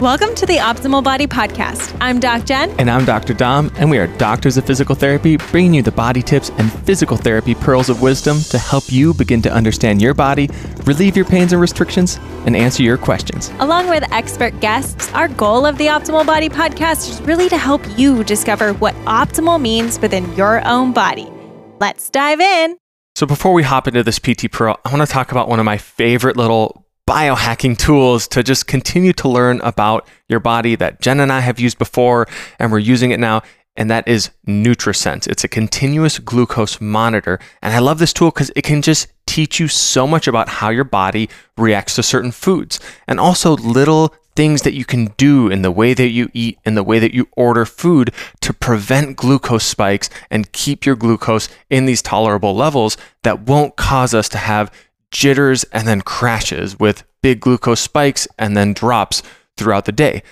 Welcome to the Optimal Body Podcast. I'm Doc Jen. And I'm Dr. Dom, and we are doctors of physical therapy, bringing you the body tips and physical therapy pearls of wisdom to help you begin to understand your body, relieve your pains and restrictions, and answer your questions. Along with expert guests, our goal of the Optimal Body Podcast is really to help you discover what optimal means within your own body. Let's dive in. So, before we hop into this PT Pearl, I want to talk about one of my favorite little biohacking tools to just continue to learn about your body that Jen and I have used before, and we're using it now. And that is NutriSense. It's a continuous glucose monitor. And I love this tool because it can just teach you so much about how your body reacts to certain foods and also little things that you can do in the way that you eat and the way that you order food to prevent glucose spikes and keep your glucose in these tolerable levels that won't cause us to have jitters and then crashes with big glucose spikes and then drops throughout the day.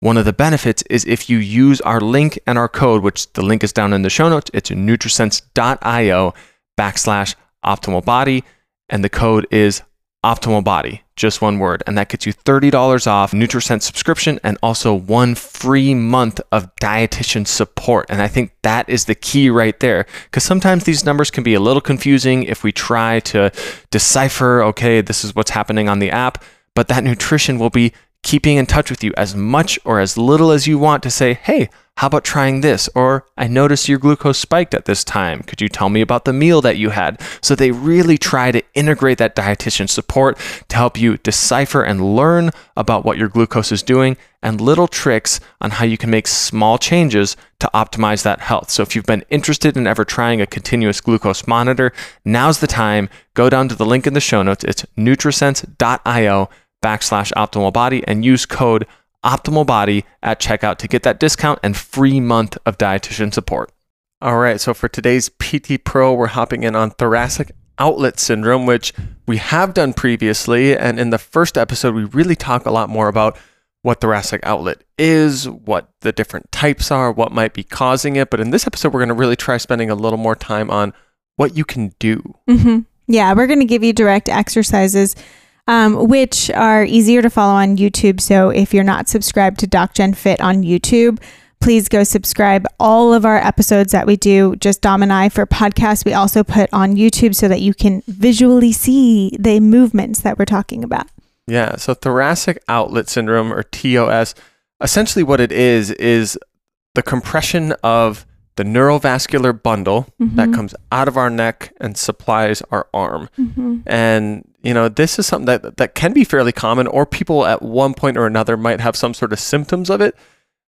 One of the benefits is if you use our link and our code, which the link is down in the show notes, it's nutrisense.io backslash optimal body, and the code is optimal body, just one word. And that gets you $30 off NutriSense subscription and also one free month of dietitian support. And I think that is the key right there because sometimes these numbers can be a little confusing if we try to decipher, okay, this is what's happening on the app, but that nutrition will be keeping in touch with you as much or as little as you want to say, hey, how about trying this? Or I noticed your glucose spiked at this time. Could you tell me about the meal that you had? So they really try to integrate that dietitian support to help you decipher and learn about what your glucose is doing and little tricks on how you can make small changes to optimize that health. So if you've been interested in ever trying a continuous glucose monitor, now's the time. Go down to the link in the show notes. It's nutrisense.io backslash optimal body and use code optimal body at checkout to get that discount and free month of dietitian support. All right, so for today's PT Pro, we're hopping in on thoracic outlet syndrome, which we have done previously. And in the first episode, we really talk a lot more about what thoracic outlet is, what the different types are, what might be causing it. But in this episode, we're going to really try spending a little more time on what you can do. Mm-hmm. Yeah, we're going to give you direct exercises um, which are easier to follow on YouTube. So if you're not subscribed to Doc Jen Fit on YouTube, please go subscribe. All of our episodes that we do, just Dom and I for podcasts, we also put on YouTube so that you can visually see the movements that we're talking about. Yeah. So thoracic outlet syndrome or TOS, essentially what it is, is the compression of the neurovascular bundle mm-hmm. that comes out of our neck and supplies our arm. Mm-hmm. And you know, this is something that that can be fairly common or people at one point or another might have some sort of symptoms of it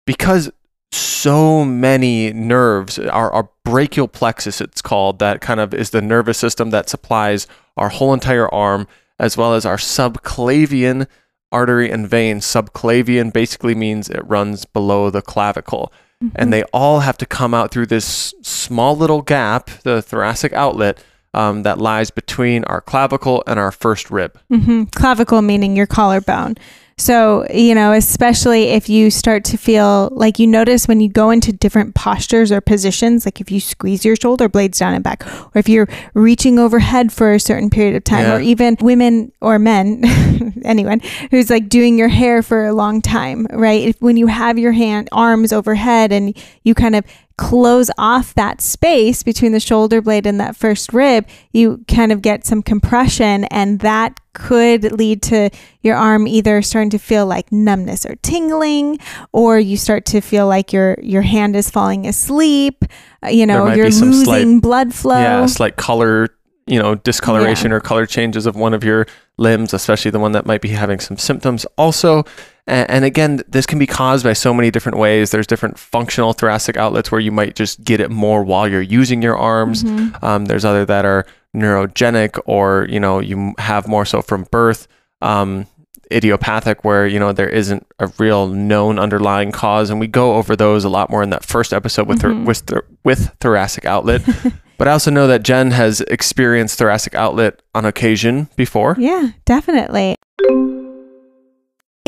because so many nerves our, our brachial plexus it's called that kind of is the nervous system that supplies our whole entire arm as well as our subclavian artery and vein subclavian basically means it runs below the clavicle Mm-hmm. And they all have to come out through this small little gap, the thoracic outlet, um, that lies between our clavicle and our first rib. Mm-hmm. Clavicle meaning your collarbone. So, you know, especially if you start to feel like you notice when you go into different postures or positions, like if you squeeze your shoulder blades down and back, or if you're reaching overhead for a certain period of time, yeah. or even women or men, anyone who's like doing your hair for a long time, right? If, when you have your hand, arms overhead and you kind of close off that space between the shoulder blade and that first rib, you kind of get some compression, and that could lead to your arm either starting to feel like numbness or tingling, or you start to feel like your your hand is falling asleep. Uh, you know, you're losing slight, blood flow. Yeah, slight color you know discoloration yeah. or color changes of one of your limbs especially the one that might be having some symptoms also and, and, again this can be caused by so many different ways there's different functional thoracic outlets where you might just get it more while you're using your arms mm-hmm. um, there's other that are neurogenic or you know you have more so from birth um, idiopathic where you know there isn't a real known underlying cause and we go over those a lot more in that first episode with mm-hmm. with with thoracic outlet But I also know that Jen has experienced thoracic outlet on occasion before. Yeah, definitely.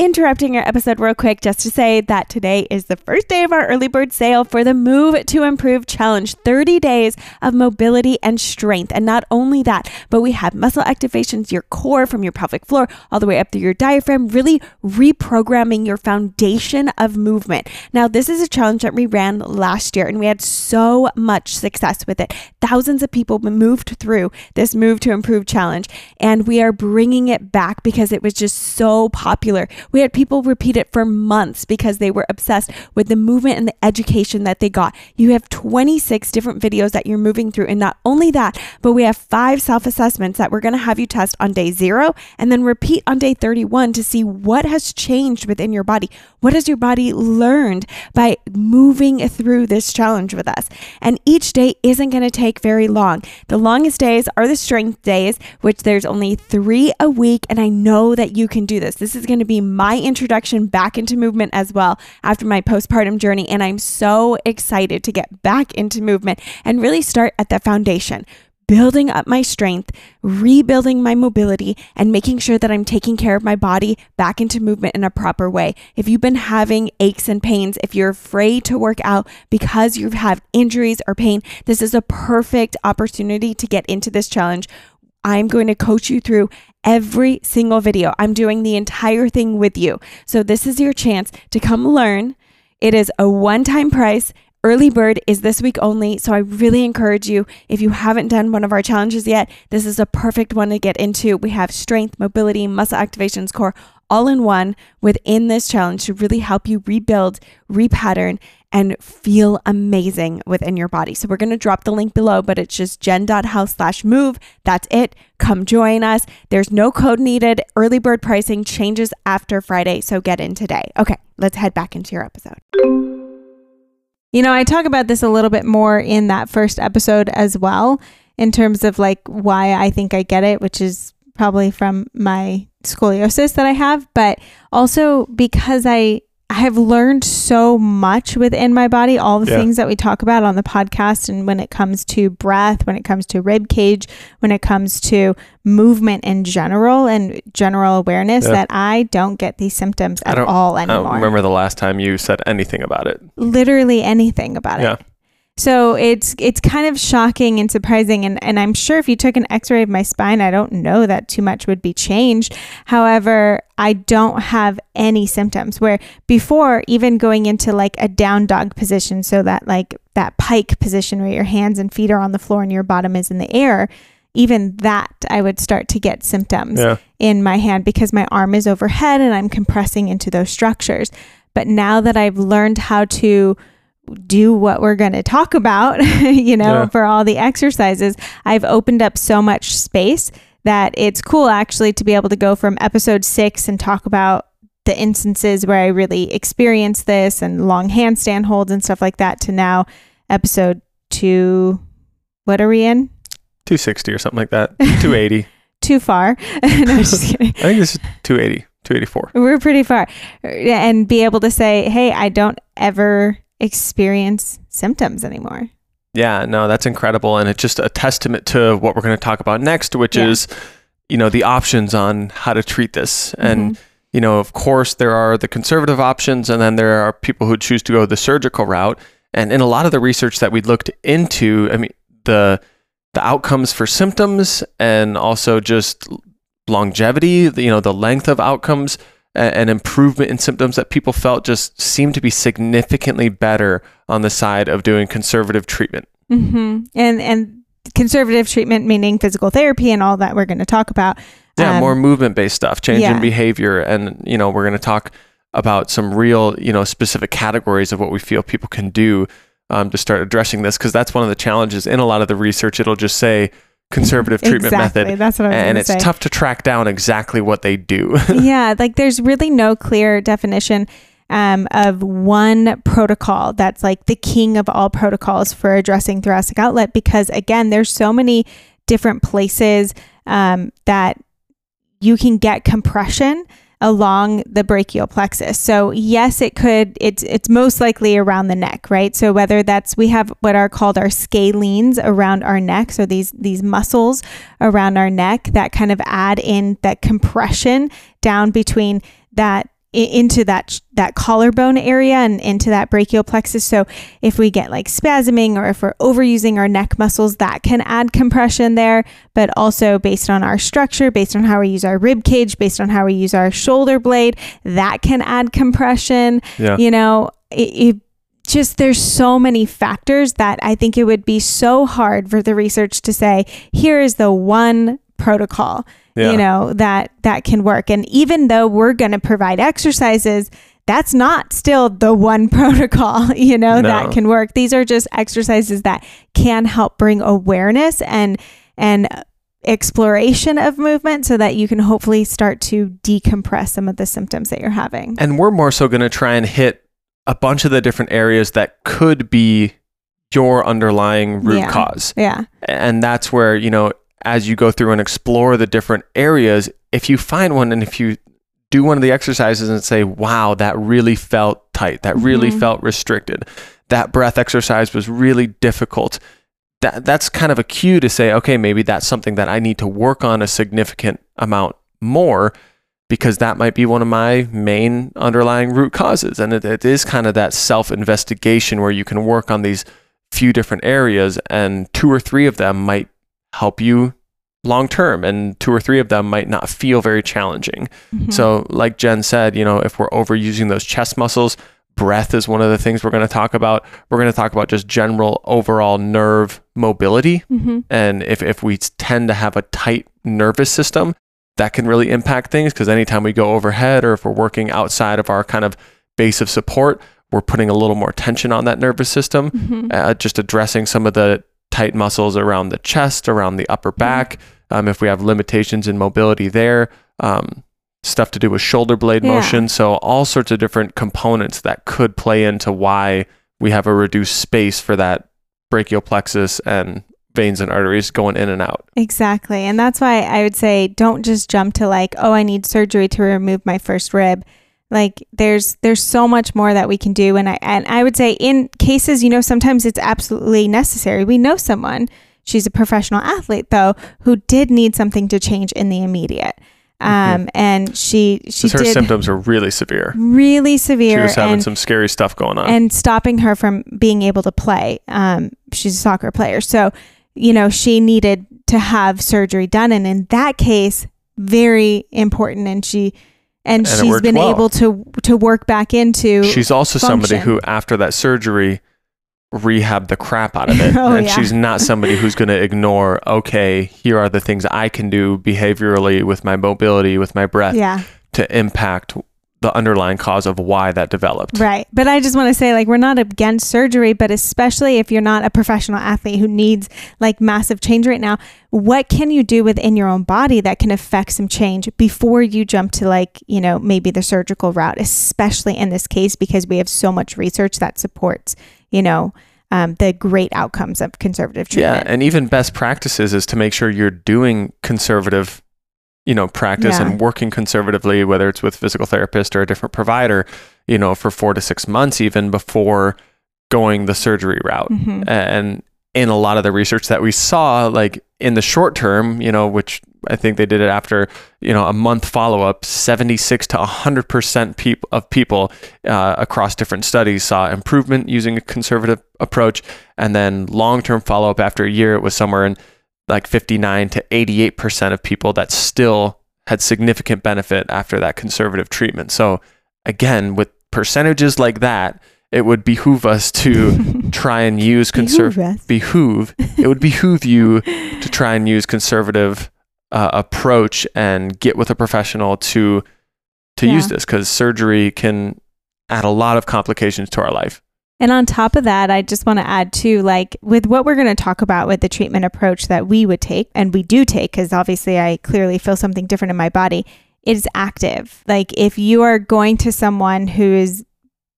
Interrupting our episode real quick just to say that today is the first day of our early bird sale for the Move to Improve Challenge 30 days of mobility and strength. And not only that, but we have muscle activations, your core from your pelvic floor all the way up through your diaphragm, really reprogramming your foundation of movement. Now, this is a challenge that we ran last year and we had so much success with it. Thousands of people moved through this Move to Improve challenge, and we are bringing it back because it was just so popular. We had people repeat it for months because they were obsessed with the movement and the education that they got. You have 26 different videos that you're moving through. And not only that, but we have five self assessments that we're going to have you test on day zero and then repeat on day 31 to see what has changed within your body. What has your body learned by moving through this challenge with us? And each day isn't going to take very long. The longest days are the strength days, which there's only three a week. And I know that you can do this. This is going to be my introduction back into movement as well after my postpartum journey. And I'm so excited to get back into movement and really start at the foundation building up my strength, rebuilding my mobility, and making sure that I'm taking care of my body back into movement in a proper way. If you've been having aches and pains, if you're afraid to work out because you've injuries or pain, this is a perfect opportunity to get into this challenge. I'm going to coach you through every single video. I'm doing the entire thing with you. So, this is your chance to come learn. It is a one time price. Early bird is this week only. So, I really encourage you, if you haven't done one of our challenges yet, this is a perfect one to get into. We have strength, mobility, muscle activations, core all in one within this challenge to really help you rebuild, repattern, and feel amazing within your body. So we're going to drop the link below, but it's just jen.house slash move. That's it. Come join us. There's no code needed. Early bird pricing changes after Friday. So get in today. Okay, let's head back into your episode. You know, I talk about this a little bit more in that first episode as well, in terms of like why I think I get it, which is probably from my scoliosis that I have, but also because I I have learned so much within my body, all the Yeah. things that we talk about on the podcast. And when it comes to breath, when it comes to rib cage, when it comes to movement in general and general awareness, Yeah. that I don't get these symptoms I at don't- all I anymore. don't remember the last time you said anything about it. Literally anything about Yeah. it. So it's it's kind of shocking and surprising and, and I'm sure if you took an x-ray of my spine, I don't know that too much would be changed. However, I don't have any symptoms where before even going into like a down dog position, so that like that pike position where your hands and feet are on the floor and your bottom is in the air, even that I would start to get symptoms Yeah. in my hand because my arm is overhead and I'm compressing into those structures. But now that I've learned how to do what we're going to talk about, you know, Yeah. for all the exercises, I've opened up so much space that it's cool actually to be able to go from episode six and talk about the instances where I really experienced this and long handstand holds and stuff like that to now episode two. What are we in? 260 or something like that. 280. Too far. no, just kidding. I think this is 280, 284. We're pretty far. And be able to say, hey, I don't ever experience symptoms anymore. Yeah, no, that's incredible. And it's just a testament to what we're going to talk about next, which Yeah. is, you know, the options on how to treat this. And, mm-hmm. you know, of course, there are the conservative options, and then there are people who choose to go the surgical route. And in a lot of the research that we looked into, I mean, the the outcomes for symptoms and also just longevity, you know, the length of outcomes a- and improvement in symptoms that people felt just seemed to be significantly better on the side of doing conservative treatment. hmm And and conservative treatment, meaning physical therapy and all that we're going to talk about. Yeah, Um, more movement based stuff, change yeah. in behavior. And, you know, we're going to talk about some real, you know, specific categories of what we feel people can do um, to start addressing this. Cause that's one of the challenges in a lot of the research. It'll just say conservative treatment exactly. method. That's what I was And it's say. tough to track down exactly what they do. yeah, like there's really no clear definition um, of one protocol that's like the king of all protocols for addressing thoracic outlet because, again, there's so many different places um, that you can get compression along the brachial plexus. So yes, it could it's it's most likely around the neck, right? So whether that's we have what are called our scalenes around our neck, so these these muscles around our neck that kind of add in that compression down between that into that that collarbone area and into that brachial plexus. So if we get like spasming or if we're overusing our neck muscles, that can add compression there. But also based on our structure, based on how we use our rib cage, based on how we use our shoulder blade, that can add compression. Yeah. You know, it, it just there's so many factors that I think it would be so hard for the research to say here is the one protocol Yeah. you know that that can work and even though we're going to provide exercises that's not still the one protocol you know No. that can work these are just exercises that can help bring awareness and and exploration of movement so that you can hopefully start to decompress some of the symptoms that you're having And we're more so going to try and hit a bunch of the different areas that could be your underlying root Yeah. cause. yeah And that's where, you know, as you go through and explore the different areas, if you find one and if you do one of the exercises and say, wow, that really felt tight, that really Mhm. felt restricted, that breath exercise was really difficult. That, that's kind of a cue to say, okay, maybe that's something that I need to work on a significant amount more because that might be one of my main underlying root causes. And it, it is kind of that self investigation where you can work on these few different areas and two or three of them might help you long term and two or three of them might not feel very challenging. Mhm. So like Jen said, you know, if we're overusing those chest muscles, breath is one of the things we're going to talk about. We're going to talk about just general overall nerve mobility Mhm. and if, if we tend to have a tight nervous system, that can really impact things because anytime we go overhead or if we're working outside of our kind of base of support, we're putting a little more tension on that nervous system. Mhm. Uh, just addressing some of the tight muscles around the chest, around the upper back. Um, if we have limitations in mobility there, um, stuff to do with shoulder blade Yeah. motion. So, all sorts of different components that could play into why we have a reduced space for that brachial plexus and veins and arteries going in and out. Exactly. And that's why I would say don't just jump to like, oh, I need surgery to remove my first rib. Like there's there's so much more that we can do and I and I would say in cases, you know, sometimes it's absolutely necessary. We know someone, she's a professional athlete though, who did need something to change in the immediate. Um and she she her symptoms are really severe. really severe. She was having and some scary stuff going on. and stopping her from being able to play. Um, she's a soccer player, so you know she needed to have surgery done, and in that case, very important. And she and, And she's been well. able to to work back into. She's also somebody who, after that surgery, rehabbed the crap out of it. Oh, and yeah. she's not somebody who's going to ignore, okay, here are the things I can do behaviorally with my mobility, with my breath yeah, to impact the underlying cause of why that developed. right. But I just want to say, like, we're not against surgery, but especially if you're not a professional athlete who needs like massive change right now, what can you do within your own body that can affect some change before you jump to like, you know, maybe the surgical route, especially in this case, because we have so much research that supports, you know, um, the great outcomes of conservative treatment. Yeah. And even best practices is to make sure you're doing conservative, you know, practice Yeah. and working conservatively, whether it's with physical therapist or a different provider, you know, for four to six months even before going the surgery route. Mhm. and in a lot of the research that we saw like in the short term you know which i think they did it after you know a month follow-up 76 to 100% peop- of people uh, across different studies saw improvement using a conservative approach and then long-term follow-up after a year it was somewhere in like 59 to 88% of people that still had significant benefit after that conservative treatment. So again with percentages like that it would behoove us to try and use conservative Behoove it would behoove you to try and use conservative uh, approach and get with a professional to to use this because surgery can add a lot of complications to our life And on top of that, I just want to add too, like with what we're going to talk about with the treatment approach that we would take and we do take, because obviously I clearly feel something different in my body, it is active. Like if you are going to someone who is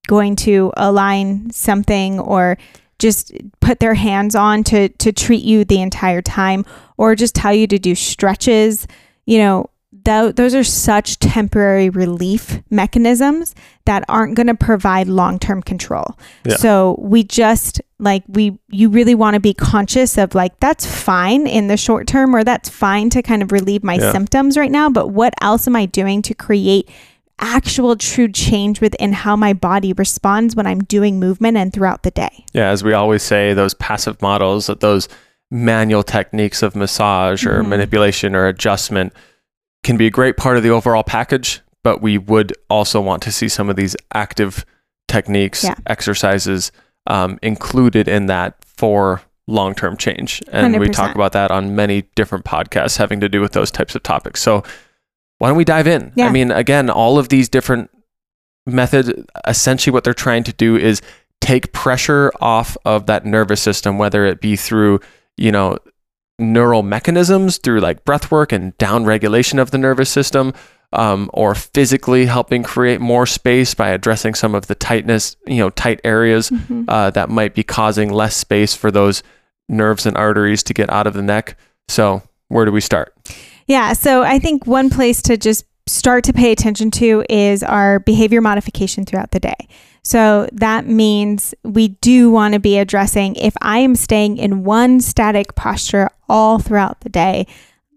going to align something or just put their hands on to to treat you the entire time or just tell you to do stretches, you know, tho- those are such temporary relief mechanisms that aren't going to provide long-term control. Yeah. So we just like we you really want to be conscious of like that's fine in the short term or that's fine to kind of relieve my Yeah. symptoms right now, but what else am I doing to create actual true change within how my body responds when I'm doing movement and throughout the day. Yeah, as we always say, those passive models, those manual techniques of massage or Mhm. manipulation or adjustment can be a great part of the overall package, but we would also want to see some of these active techniques, Yeah. exercises um, included in that for long term change. And we talk about that on many different podcasts having to do with those types of topics. So why don't we dive in? Yeah. I mean, again, all of these different methods, essentially what they're trying to do is take pressure off of that nervous system, whether it be through, you know, neural mechanisms through like breath work and down regulation of the nervous system, um, or physically helping create more space by addressing some of the tightness, you know, tight areas Mhm. uh, that might be causing less space for those nerves and arteries to get out of the neck. So, where do we start? Yeah. So I think one place to just start to pay attention to is our behavior modification throughout the day. So that means we do want to be addressing if I am staying in one static posture all throughout the day.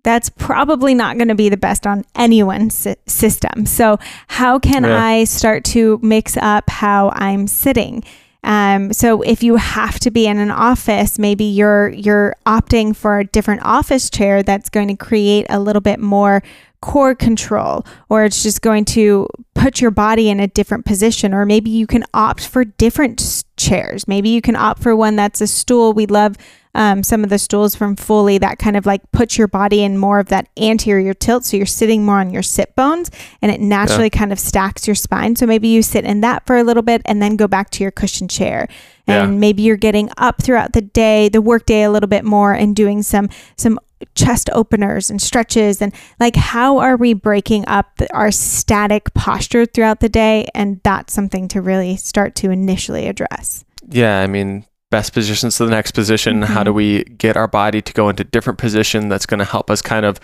That's probably not going to be the best on anyone's system. So, how can Yeah. I start to mix up how I'm sitting? Um, so if you have to be in an office, maybe you're you're opting for a different office chair that's going to create a little bit more core control, or it's just going to put your body in a different position, or maybe you can opt for different chairs. Maybe you can opt for one that's a stool. We love um, some of the stools from Fully that kind of like puts your body in more of that anterior tilt. So you're sitting more on your sit bones and it naturally kind of stacks your spine. So maybe you sit in that for a little bit and then go back to your cushion chair. And Yeah. maybe you're getting up throughout the day, the workday a little bit more and doing some some chest openers and stretches and like how are we breaking up our static posture throughout the day and that's something to really start to initially address. Yeah, I mean, best positions to the next position. How do we get our body to go into different position that's going to help us kind of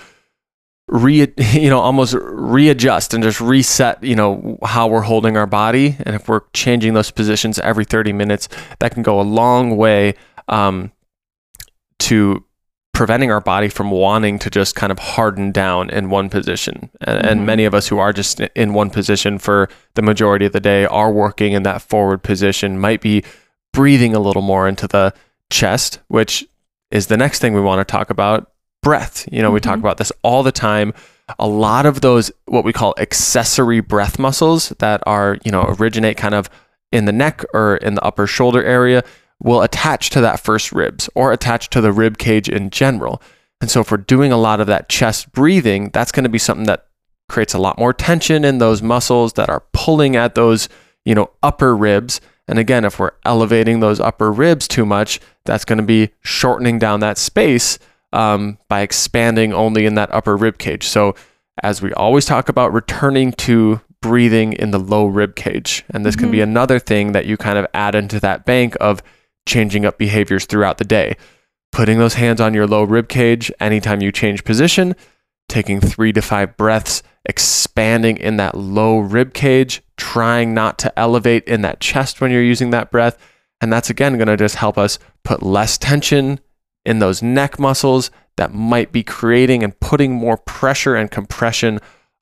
re you know almost readjust and just reset you know how we're holding our body and if we're changing those positions every 30 minutes that can go a long way um, to preventing our body from wanting to just kind of harden down in one position and, and Mhm. many of us who are just in one position for the majority of the day are working in that forward position might be breathing a little more into the chest which is the next thing we want to talk about breath you know we talk Mhm. about this all the time a lot of those what we call accessory breath muscles that are you know originate kind of in the neck or in the upper shoulder area will attach to that first ribs or attach to the rib cage in general. And so if we're doing a lot of that chest breathing, that's going to be something that creates a lot more tension in those muscles that are pulling at those, you know, upper ribs. And again, if we're elevating those upper ribs too much, that's going to be shortening down that space um, by expanding only in that upper rib cage. So as we always talk about returning to breathing in the low rib cage. And this can be another thing that you kind of add into that bank of changing up behaviors throughout the day. Putting those hands on your low rib cage anytime you change position, taking three to five breaths, expanding in that low rib cage, trying not to elevate in that chest when you're using that breath. And that's again going to just help us put less tension in those neck muscles that might be creating and putting more pressure and compression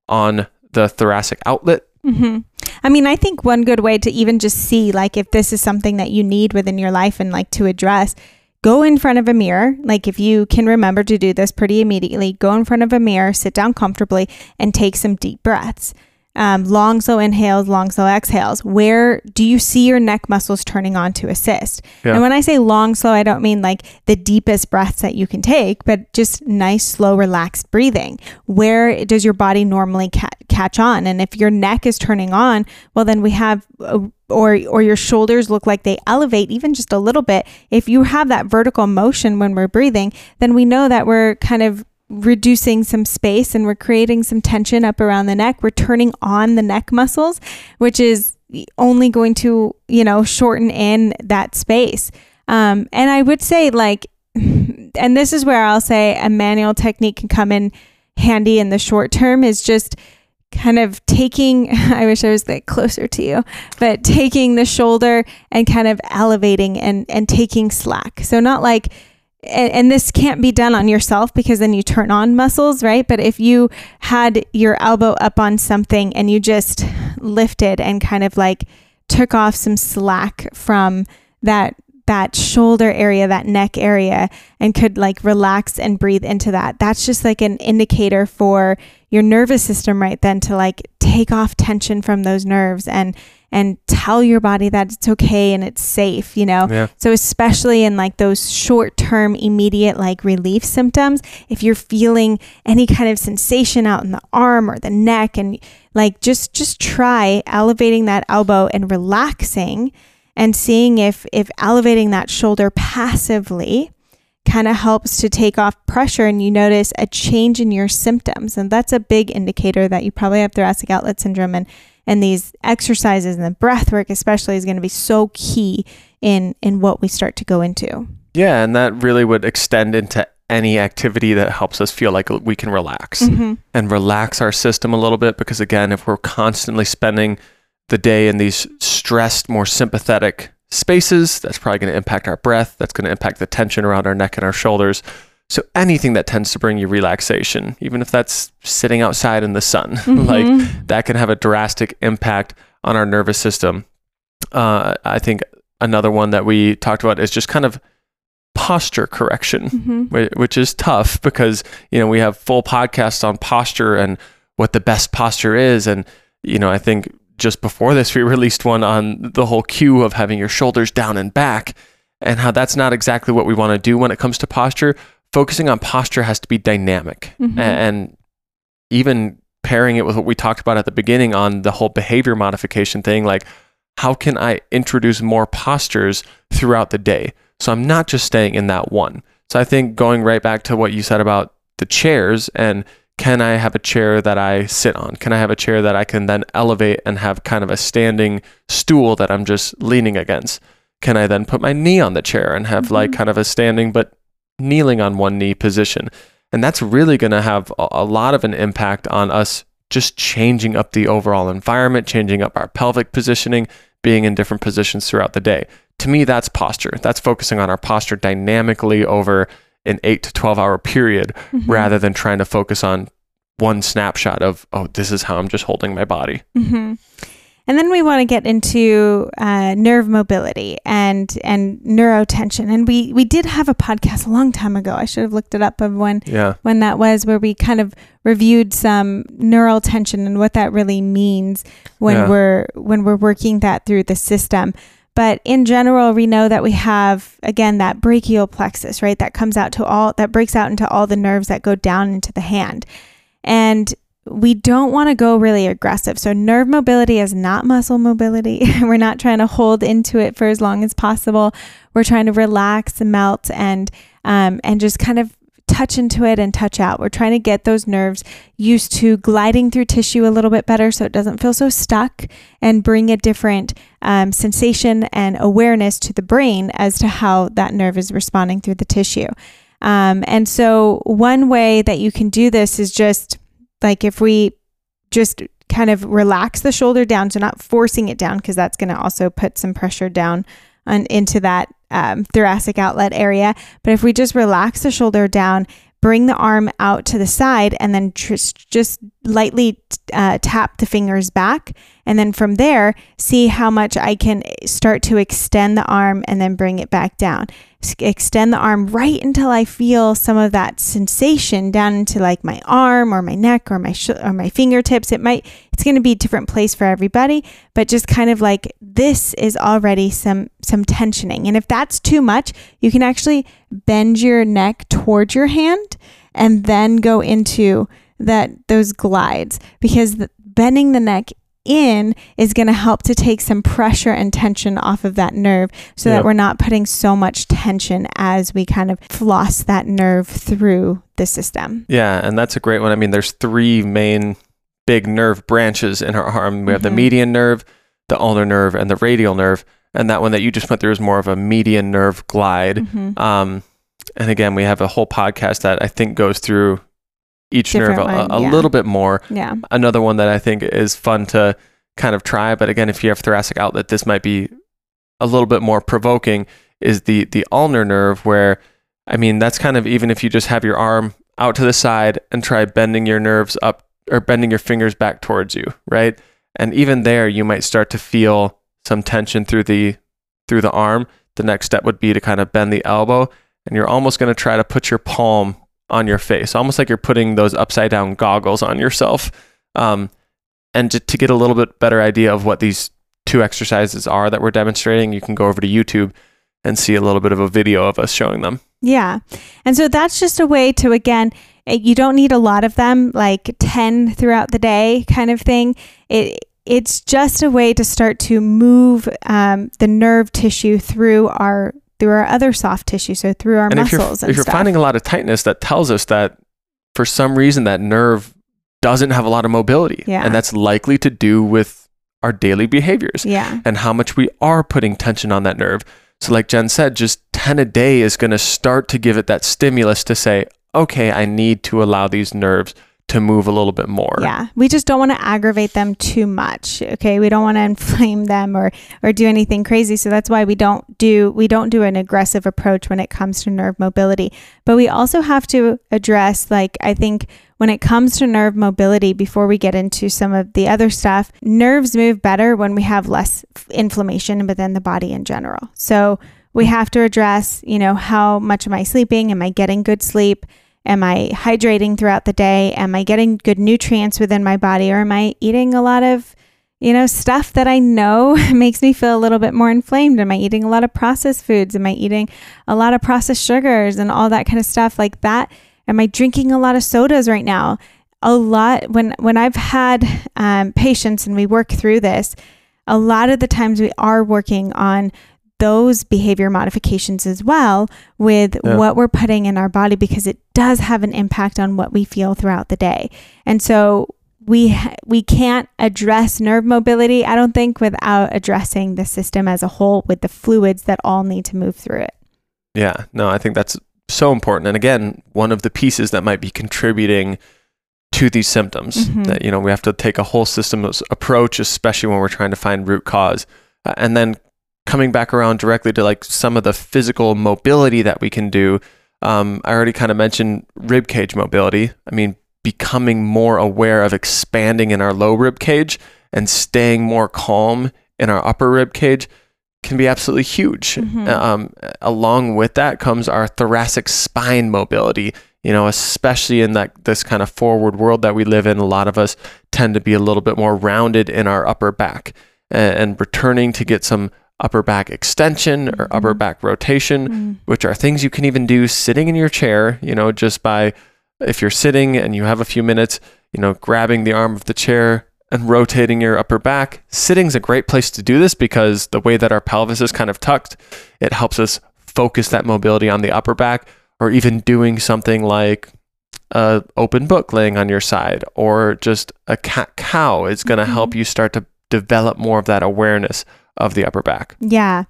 on the thoracic outlet. hmm I mean, I think one good way to even just see, like, if this is something that you need within your life and like to address, go in front of a mirror. Like, if you can remember to do this pretty immediately, go in front of a mirror, sit down comfortably, and take some deep breaths. Um, long, slow inhales, long, slow exhales. Where do you see your neck muscles turning on to assist? Yeah. And when I say long, slow, I don't mean like the deepest breaths that you can take, but just nice, slow, relaxed breathing. Where does your body normally ca- catch on? And if your neck is turning on, well, then we have, uh, or or your shoulders look like they elevate even just a little bit. If you have that vertical motion when we're breathing, then we know that we're kind of reducing some space and we're creating some tension up around the neck. We're turning on the neck muscles, which is only going to, you know, shorten in that space. Um, and I would say, like, and this is where I'll say a manual technique can come in handy in the short term is just kind of taking, I wish I was like closer to you, but taking the shoulder and kind of elevating and, and taking slack. So, not like, and, and this can't be done on yourself because then you turn on muscles, right? But if you had your elbow up on something and you just lifted and kind of like took off some slack from that that shoulder area, that neck area, and could like relax and breathe into that. That's just like an indicator for your nervous system right then to like take off tension from those nerves and and tell your body that it's okay and it's safe, you know? Yeah. So, especially in like those short term, immediate like relief symptoms, if you're feeling any kind of sensation out in the arm or the neck, and like just, just try elevating that elbow and relaxing and seeing if, if elevating that shoulder passively kind of helps to take off pressure and you notice a change in your symptoms. And that's a big indicator that you probably have thoracic outlet syndrome and and these exercises and the breath work especially is going to be so key in in what we start to go into Yeah, and that really would extend into any activity that helps us feel like we can relax mm-hmm. and relax our system a little bit because again, if we're constantly spending the day in these stressed, more sympathetic spaces, that's probably going to impact our breath, that's going to impact the tension around our neck and our shoulders. So anything that tends to bring you relaxation, even if that's sitting outside in the sun, like Mhm. that can have a drastic impact on our nervous system. Uh, I think another one that we talked about is just kind of posture correction, Mhm. whi- which is tough because you know we have full podcasts on posture and what the best posture is, and you know I think just before this we released one on the whole cue of having your shoulders down and back, and how that's not exactly what we want to do when it comes to posture. Focusing on posture has to be dynamic, Mhm. And even pairing it with what we talked about at the beginning on the whole behavior modification thing, like how can I introduce more postures throughout the day? So I'm not just staying in that one. So I think going right back to what you said about the chairs and can I have a chair that I sit on? Can I have a chair that I can then elevate and have kind of a standing stool that I'm just leaning against? Can I then put my knee on the chair and have like Mhm. kind of a standing but kneeling on one knee position? And that's really going to have a lot of an impact on us just changing up the overall environment, changing up our pelvic positioning, being in different positions throughout the day. To me, that's posture. That's focusing on our posture dynamically over an eight to 12 hour period Mhm. rather than trying to focus on one snapshot of, oh, this is how I'm just holding my body. Mhm. And then we want to get into uh, nerve mobility and and neurotension. And we we did have a podcast a long time ago. I should have looked it up of when Yeah. when that was, where we kind of reviewed some neural tension and what that really means when Yeah. we're when we're working that through the system. But in general, we know that we have again that brachial plexus, right? That comes out to all that breaks out into all the nerves that go down into the hand. And we don't want to go really aggressive. So nerve mobility is not muscle mobility. We're not trying to hold into it for as long as possible. We're trying to relax, and melt, and um, and just kind of touch into it and touch out. We're trying to get those nerves used to gliding through tissue a little bit better, so it doesn't feel so stuck, and bring a different um, sensation and awareness to the brain as to how that nerve is responding through the tissue. Um, and so, one way that you can do this is just like if we just kind of relax the shoulder down, so not forcing it down, because that's going to also put some pressure down on, into that um, thoracic outlet area. But if we just relax the shoulder down, bring the arm out to the side, and then just just lightly uh, tap the fingers back, and then from there, see how much I can start to extend the arm and then bring it back down. S- Extend the arm right until I feel some of that sensation down into like my arm or my neck or my sh- or my fingertips. It might it's going to be a different place for everybody, but just kind of like this is already some some tensioning. And if that's too much, you can actually bend your neck towards your hand and then go into that those glides because the, bending the neck in is going to help to take some pressure and tension off of that nerve so Yep. that we're not putting so much tension as we kind of floss that nerve through the system. Yeah, and that's a great one. I mean, there's three main big nerve branches in our arm. We have the Mhm. median nerve, the ulnar nerve, and the radial nerve. And that one that you just went through is more of a median nerve glide. Mhm. Um, and again, we have a whole podcast that I think goes through each Different nerve a, a yeah. little bit more. Yeah. Another one that I think is fun to kind of try, but again, if you have thoracic outlet, this might be a little bit more provoking. Is the the ulnar nerve where I mean, that's kind of even if you just have your arm out to the side and try bending your nerves up or bending your fingers back towards you, right? And even there, you might start to feel some tension through the through the arm. The next step would be to kind of bend the elbow, and you're almost going to try to put your palm on your face, almost like you're putting those upside down goggles on yourself. Um, and to, to get a little bit better idea of what these two exercises are that we're demonstrating, you can go over to YouTube and see a little bit of a video of us showing them. Yeah. And so that's just a way to, again, eh, you don't need a lot of them, like 10 throughout the day kind of thing. It, it's just a way to start to move um, the nerve tissue through our through our other soft tissue, so through our and muscles if you're, and if you're stuff. finding a lot of tightness, that tells us that for some reason that nerve doesn't have a lot of mobility, Yeah. and that's likely to do with our daily behaviors yeah. and how much we are putting tension on that nerve. So, like Jen said, just 10 a day is going to start to give it that stimulus to say, okay, I need to allow these nerves to move a little bit more. Yeah, we just don't want to aggravate them too much. Okay, we don't want to inflame them or or do anything crazy. So that's why we don't do we don't do an aggressive approach when it comes to nerve mobility. But we also have to address like I think when it comes to nerve mobility before we get into some of the other stuff, nerves move better when we have less inflammation within the body in general. So we have to address, you know, how much am I sleeping? Am I getting good sleep? Am I hydrating throughout the day? Am I getting good nutrients within my body? Or am I eating a lot of, you know, stuff that I know makes me feel a little bit more inflamed? Am I eating a lot of processed foods? Am I eating a lot of processed sugars and all that kind of stuff like that? Am I drinking a lot of sodas right now? A lot when when I've had um, patients and we work through this, a lot of the times we are working on those behavior modifications as well with Yeah. what we're putting in our body because it does have an impact on what we feel throughout the day. And so we we can't address nerve mobility I don't think without addressing the system as a whole with the fluids that all need to move through it. Yeah, no, I think that's so important. And again, one of the pieces that might be contributing to these symptoms Mhm. that, you know, we have to take a whole system approach, especially when we're trying to find root cause. Uh, and then coming back around directly to like some of the physical mobility that we can do. Um, I already kind of mentioned rib cage mobility. I mean, becoming more aware of expanding in our low rib cage and staying more calm in our upper rib cage can be absolutely huge. Mhm. Um, along with that comes our thoracic spine mobility. You know, especially in that this kind of forward world that we live in, a lot of us tend to be a little bit more rounded in our upper back, and, and returning to get some upper back extension or upper Mhm. back rotation Mm. which are things you can even do sitting in your chair, you know, just by if you're sitting and you have a few minutes, you know, grabbing the arm of the chair and rotating your upper back. Sitting's a great place to do this because the way that our pelvis is kind of tucked, it helps us focus that mobility on the upper back or even doing something like a open book laying on your side or just a cat cow is going to Mhm. help you start to develop more of that awareness of the upper back. Yeah.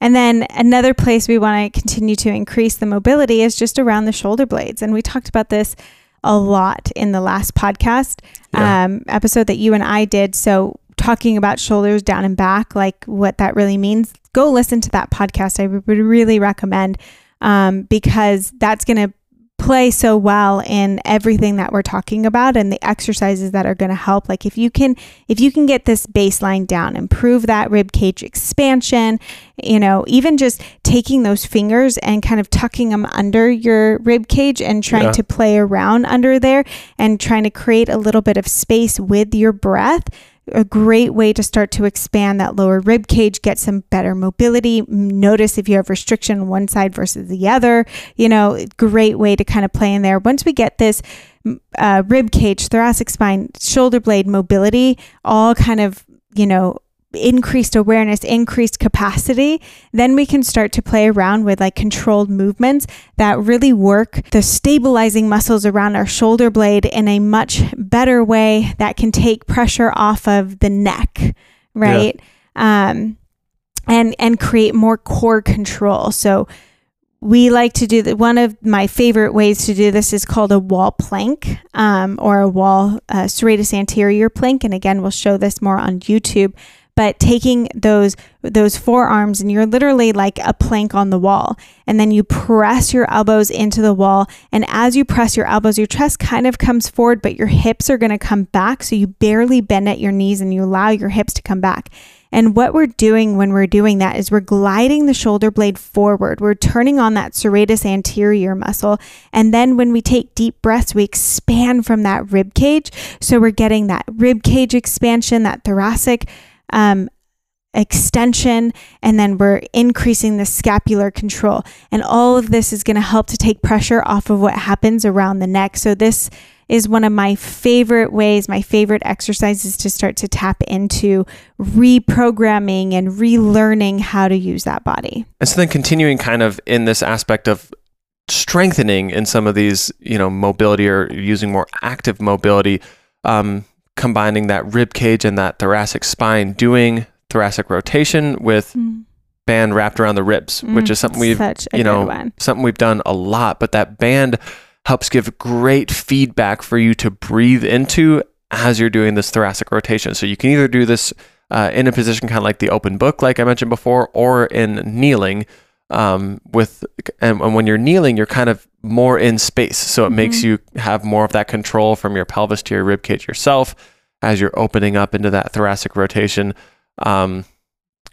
And then another place we want to continue to increase the mobility is just around the shoulder blades. And we talked about this a lot in the last podcast Yeah. um, episode that you and I did. So, talking about shoulders down and back, like what that really means, go listen to that podcast. I would really recommend um, because that's going to play so well in everything that we're talking about and the exercises that are going to help like if you can if you can get this baseline down improve that rib cage expansion you know even just taking those fingers and kind of tucking them under your rib cage and trying Yeah. to play around under there and trying to create a little bit of space with your breath a great way to start to expand that lower rib cage, get some better mobility. Notice if you have restriction on one side versus the other. You know, great way to kind of play in there. Once we get this uh, rib cage, thoracic spine, shoulder blade mobility, all kind of, you know, increased awareness, increased capacity, then we can start to play around with like controlled movements that really work the stabilizing muscles around our shoulder blade in a much better way that can take pressure off of the neck, right? Um, and and create more core control. So we like to do that. One of my favorite ways to do this is called a wall plank um, or a wall uh, serratus anterior plank. And again, we'll show this more on YouTube. But taking those those forearms and you're literally like a plank on the wall and then you press your elbows into the wall and as you press your elbows your chest kind of comes forward but your hips are going to come back so you barely bend at your knees and you allow your hips to come back and what we're doing when we're doing that is we're gliding the shoulder blade forward. We're turning on that serratus anterior muscle. And then when we take deep breaths, we expand from that rib cage. So we're getting that rib cage expansion, that thoracic um, extension, and then we're increasing the scapular control. And all of this is going to help to take pressure off of what happens around the neck. So this is one of my favorite ways, my favorite exercises to start to tap into reprogramming and relearning how to use that body. And so then continuing kind of in this aspect of strengthening in some of these, you know, mobility or using more active mobility, um, combining that rib cage and that thoracic spine, doing thoracic rotation with mm. band wrapped around the ribs, mm, which is something we've, you know, something we've done a lot, but that band helps give great feedback for you to breathe into as you're doing this thoracic rotation. So you can either do this uh, in a position kind of like the open book, like I mentioned before, or in kneeling. Um, with and, and, when you're kneeling, you're kind of more in space, so it mm-hmm. makes you have more of that control from your pelvis to your rib cage yourself as you're opening up into that thoracic rotation. Um,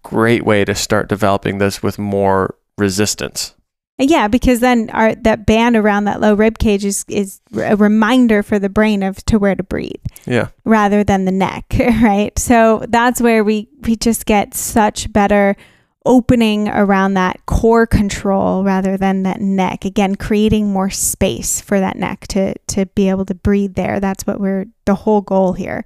great way to start developing this with more resistance. Yeah, because then our that band around that low rib cage is is a reminder for the brain of to where to breathe. Yeah. Rather than the neck, right? So that's where we we just get such better opening around that core control rather than that neck. Again, creating more space for that neck to to be able to breathe there. That's what we're the whole goal here.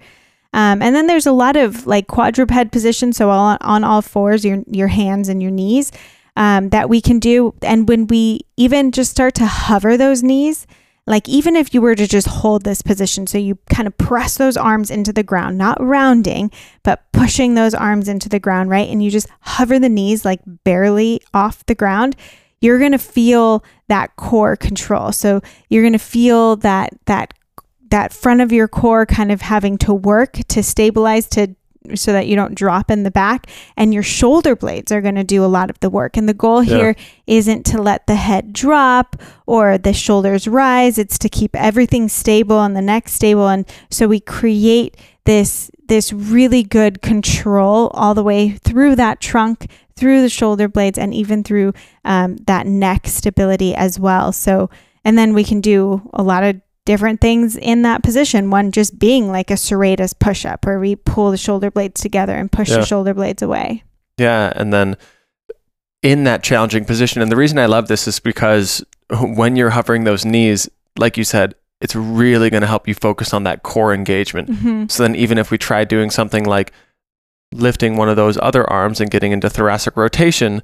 Um, and then there's a lot of like quadruped positions, so all, on all fours, your your hands and your knees um, that we can do. And when we even just start to hover those knees, like even if you were to just hold this position, so you kind of press those arms into the ground, not rounding, but pushing those arms into the ground, right? And you just hover the knees like barely off the ground, you're going to feel that core control. So you're going to feel that, that, that front of your core kind of having to work to stabilize, to so that you don't drop in the back and your shoulder blades are going to do a lot of the work. And the goal yeah. here isn't to let the head drop or the shoulders rise it's to keep everything stable and the neck stable. And so we create this this really good control all the way through that trunk through the shoulder blades and even through um, that neck stability as well. So and then we can do a lot of different things in that position. One just being like a serratus push up where we pull the shoulder blades together and push yeah. the shoulder blades away. Yeah. And then in that challenging position, and the reason I love this is because when you're hovering those knees, like you said, it's really going to help you focus on that core engagement. Mm-hmm. So then, even if we try doing something like lifting one of those other arms and getting into thoracic rotation,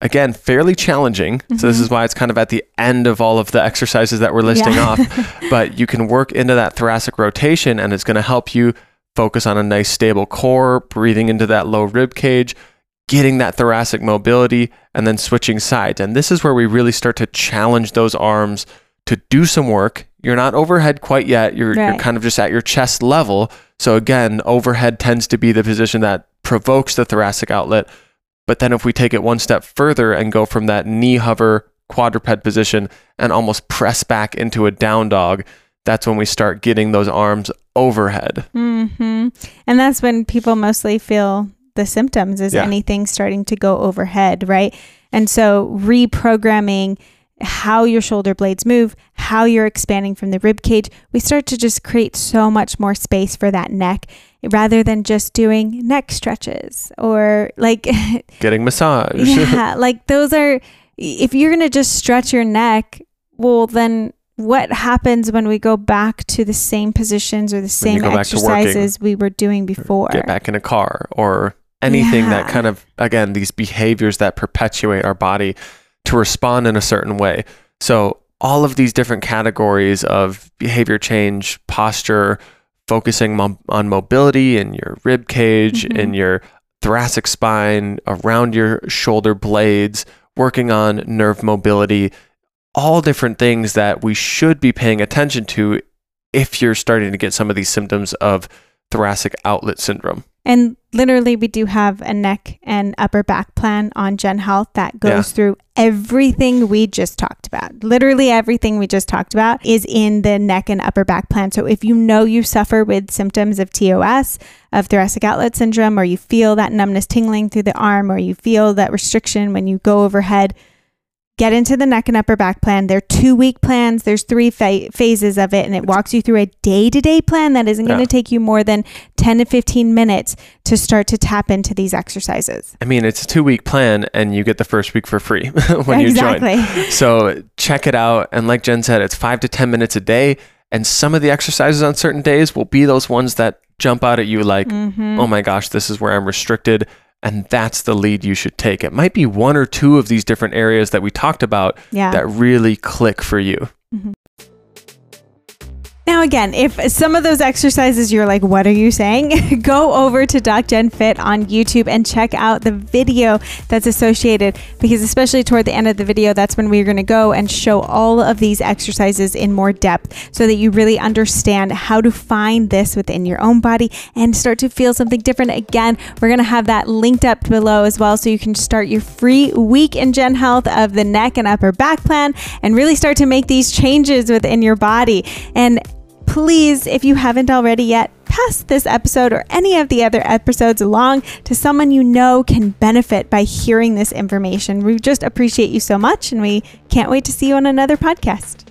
again fairly challenging mm-hmm. so this is mm-hmm. why it's kind of at the end of all of the exercises that we're listing yeah. off but you can work into that thoracic rotation and it's going to help you focus on a nice stable core breathing into that low rib cage getting that thoracic mobility and then switching sides and this is where we really start to challenge those arms to do some work you're not overhead quite yet you're, right. you're kind of just at your chest level so again overhead tends to be the position that provokes the thoracic outlet but then if we take it one step further and go from that knee hover quadruped position and almost press back into a down dog, that's when we start getting those arms overhead. Mm-hmm. And that's when people mostly feel the symptoms is yeah. anything starting to go overhead, right? And so reprogramming how your shoulder blades move, how you're expanding from the rib cage, we start to just create so much more space for that neck rather than just doing neck stretches or like getting massage. yeah, like those are if you're going to just stretch your neck, well then what happens when we go back to the same positions or the same exercises we were doing before? Get back in a car or anything yeah. that kind of again these behaviors that perpetuate our body to respond in a certain way. So all of these different categories of behavior change, posture, focusing mo- on mobility in your rib cage, mm-hmm. in your thoracic spine, around your shoulder blades, working on nerve mobility, all different things that we should be paying attention to if you're starting to get some of these symptoms of thoracic outlet syndrome. And literally, we do have a neck and upper back plan on Jen Health that goes Yeah. through everything we just talked about. Literally, everything we just talked about is in the neck and upper back plan. So, if you know you suffer with symptoms of TOS, of thoracic outlet syndrome, or you feel that numbness tingling through the arm, or you feel that restriction when you go overhead, get into the neck and upper back plan. They're two week plans. There's three pha- phases of it, and it walks you through a day to day plan that isn't going to take you more than 10 to 15 minutes to start to tap into these exercises. I mean, it's a two week plan and you get the first week for free when you join. So check it out. And like Jen said, it's five to 10 minutes a day. And some of the exercises on certain days will be those ones that jump out at you like, Mhm. oh my gosh, this is where I'm restricted. And that's the lead you should take. It might be one or two of these different areas that we talked about Yeah. that really click for you. Mm-hmm. Now, again, if some of those exercises you're like, what are you saying? Go over to Doc Jen Fit on YouTube and check out the video that's associated because, especially toward the end of the video, that's when we're going to go and show all of these exercises in more depth so that you really understand how to find this within your own body and start to feel something different. Again, we're going to have that linked up below as well so you can start your free week in Jen Health of the neck and upper back plan and really start to make these changes within your body. And please, if you haven't already yet, pass this episode or any of the other episodes along to someone you know can benefit by hearing this information. We just appreciate you so much and we can't wait to see you on another podcast.